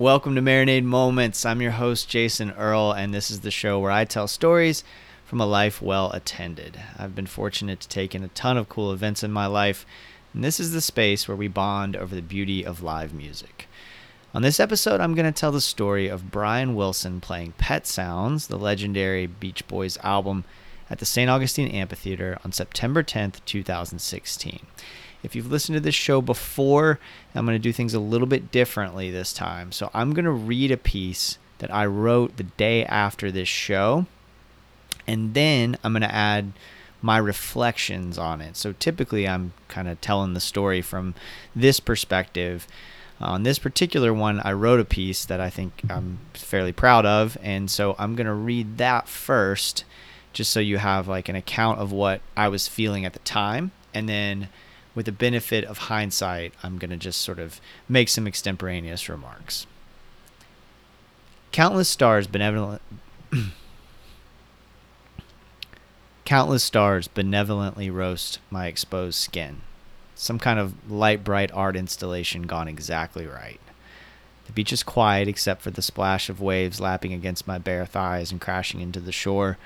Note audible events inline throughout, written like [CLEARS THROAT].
Welcome to Marinade Moments. I'm your host, Jason Earl, and this is the show where I tell stories from a life well attended. I've been fortunate to take in a ton of cool events in my life, and this is the space where we bond over the beauty of live music. On this episode, I'm going to tell the story of Brian Wilson playing Pet Sounds, the legendary Beach Boys album, at the St. Augustine Amphitheater on September 10th, 2016. If you've listened to this show before, I'm going to do things a little bit differently this time. So I'm going to read a piece that I wrote the day after this show, and then I'm going to add my reflections on it. So typically, I'm kind of telling the story from this perspective. Uh, on this particular one, I wrote a piece that I think I'm fairly proud of, and so I'm going to read that first, just so you have like an account of what I was feeling at the time, and then with the benefit of hindsight, I'm going to just sort of make some extemporaneous remarks. Countless stars benevolent [CLEARS THROAT] Countless stars benevolently roast my exposed skin. Some kind of light bright art installation gone exactly right. The beach is quiet except for the splash of waves lapping against my bare thighs and crashing into the shore.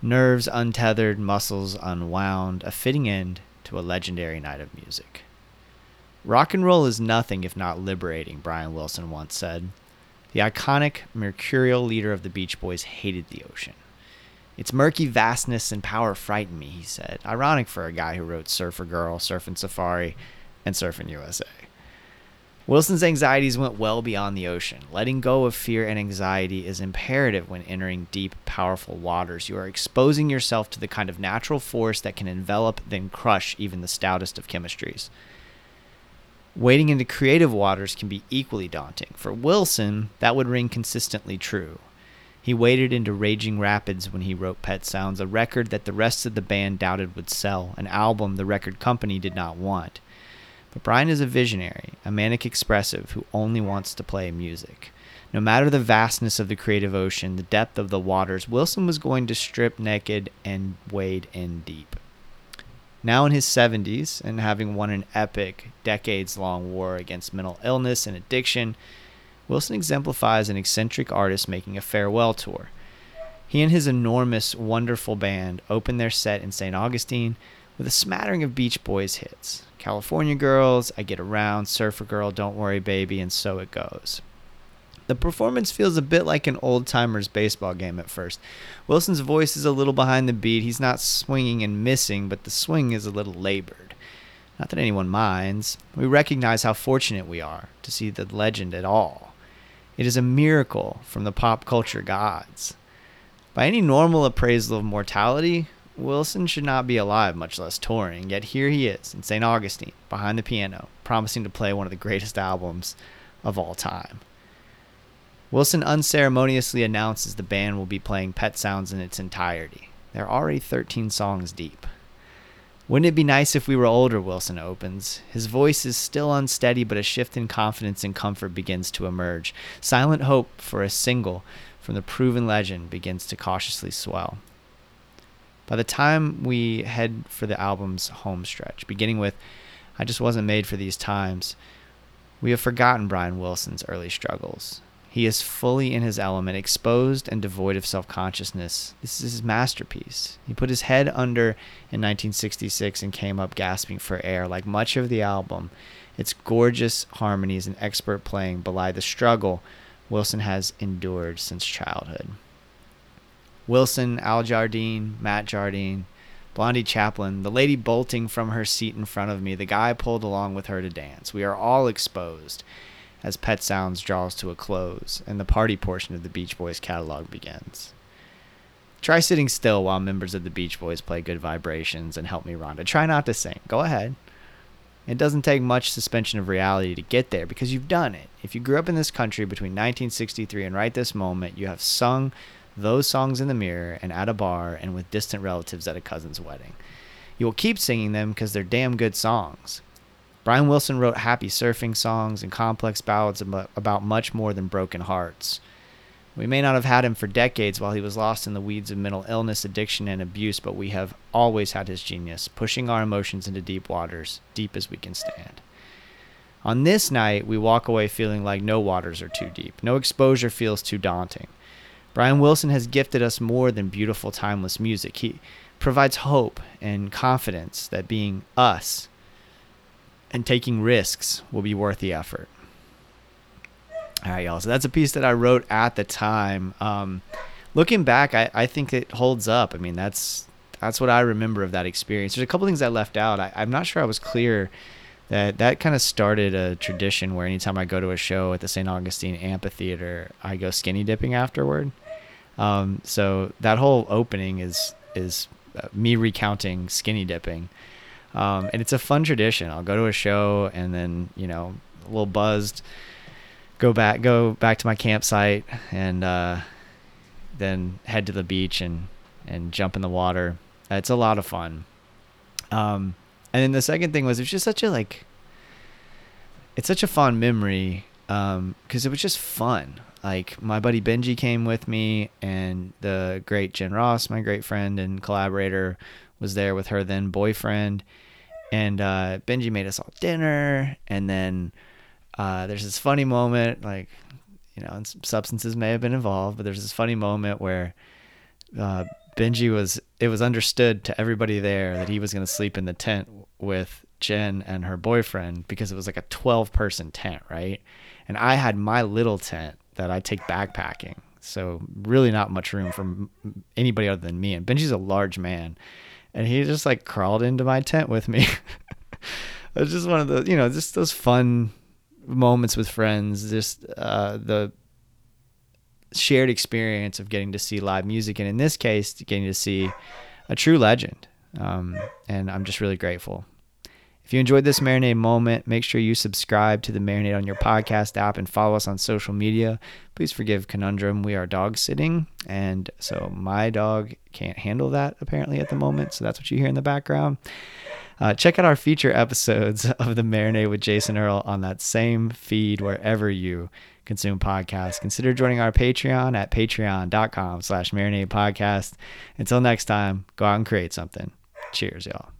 Nerves untethered, muscles unwound, a fitting end to a legendary night of music. Rock and roll is nothing if not liberating, Brian Wilson once said. The iconic, mercurial leader of the Beach Boys hated the ocean. Its murky vastness and power frightened me, he said. Ironic for a guy who wrote Surfer Girl, Surfin' Safari, and Surfin' USA. Wilson's anxieties went well beyond the ocean. Letting go of fear and anxiety is imperative when entering deep, powerful waters. You are exposing yourself to the kind of natural force that can envelop, then crush even the stoutest of chemistries. Wading into creative waters can be equally daunting. For Wilson, that would ring consistently true. He waded into raging rapids when he wrote Pet Sounds, a record that the rest of the band doubted would sell, an album the record company did not want. But Brian is a visionary, a manic expressive who only wants to play music. No matter the vastness of the creative ocean, the depth of the waters, Wilson was going to strip naked and wade in deep. Now in his 70s and having won an epic, decades long war against mental illness and addiction, Wilson exemplifies an eccentric artist making a farewell tour. He and his enormous, wonderful band open their set in St. Augustine with a smattering of Beach Boys hits California Girls, I Get Around, Surfer Girl, Don't Worry Baby, and So It Goes. The performance feels a bit like an old timer's baseball game at first. Wilson's voice is a little behind the beat. He's not swinging and missing, but the swing is a little labored. Not that anyone minds. We recognize how fortunate we are to see the legend at all. It is a miracle from the pop culture gods. By any normal appraisal of mortality, Wilson should not be alive, much less touring, yet here he is in St. Augustine, behind the piano, promising to play one of the greatest albums of all time. Wilson unceremoniously announces the band will be playing Pet Sounds in its entirety. They're already 13 songs deep. Wouldn't it be nice if we were older? Wilson opens. His voice is still unsteady, but a shift in confidence and comfort begins to emerge. Silent hope for a single from the proven legend begins to cautiously swell. By the time we head for the album's home stretch, beginning with I Just Wasn't Made for These Times, we have forgotten Brian Wilson's early struggles. He is fully in his element, exposed and devoid of self consciousness. This is his masterpiece. He put his head under in 1966 and came up gasping for air. Like much of the album, its gorgeous harmonies and expert playing belie the struggle Wilson has endured since childhood. Wilson, Al Jardine, Matt Jardine, Blondie Chaplin, the lady bolting from her seat in front of me, the guy pulled along with her to dance. We are all exposed as Pet Sounds draws to a close and the party portion of the Beach Boys catalog begins. Try sitting still while members of the Beach Boys play good vibrations and help me Rhonda. Try not to sing. Go ahead. It doesn't take much suspension of reality to get there because you've done it. If you grew up in this country between 1963 and right this moment, you have sung those songs in the mirror and at a bar and with distant relatives at a cousin's wedding. You will keep singing them because they're damn good songs. Brian Wilson wrote happy surfing songs and complex ballads about much more than broken hearts. We may not have had him for decades while he was lost in the weeds of mental illness, addiction, and abuse, but we have always had his genius, pushing our emotions into deep waters, deep as we can stand. On this night, we walk away feeling like no waters are too deep, no exposure feels too daunting. Brian Wilson has gifted us more than beautiful, timeless music. He provides hope and confidence that being us and taking risks will be worth the effort. All right, y'all. So that's a piece that I wrote at the time. Um, looking back, I, I think it holds up. I mean, that's that's what I remember of that experience. There's a couple things I left out. I, I'm not sure I was clear that that kind of started a tradition where anytime I go to a show at the St. Augustine Amphitheater, I go skinny dipping afterward. Um, so that whole opening is is uh, me recounting skinny dipping. Um, and it's a fun tradition. I'll go to a show and then, you know, a little buzzed, go back, go back to my campsite and, uh, then head to the beach and, and jump in the water. It's a lot of fun. Um, and then the second thing was, it was just such a, like, it's such a fond memory. Um, cause it was just fun. Like my buddy Benji came with me and the great Jen Ross, my great friend and collaborator was there with her then boyfriend and uh, Benji made us all dinner, and then uh, there's this funny moment, like you know, and substances may have been involved, but there's this funny moment where uh, Benji was. It was understood to everybody there that he was going to sleep in the tent with Jen and her boyfriend because it was like a 12 person tent, right? And I had my little tent that I take backpacking. So really not much room for anybody other than me. And Benji's a large man and he just like crawled into my tent with me. [LAUGHS] it was just one of the, you know, just those fun moments with friends, just uh, the shared experience of getting to see live music, and in this case, getting to see a true legend. Um, and I'm just really grateful. If you enjoyed this marinade moment, make sure you subscribe to the marinade on your podcast app and follow us on social media. Please forgive Conundrum. We are dog sitting, and so my dog can't handle that apparently at the moment. So that's what you hear in the background. Uh, check out our feature episodes [LAUGHS] of the marinade with Jason Earl on that same feed wherever you consume podcasts. Consider joining our Patreon at patreon.com slash marinade podcast. Until next time, go out and create something. Cheers, y'all.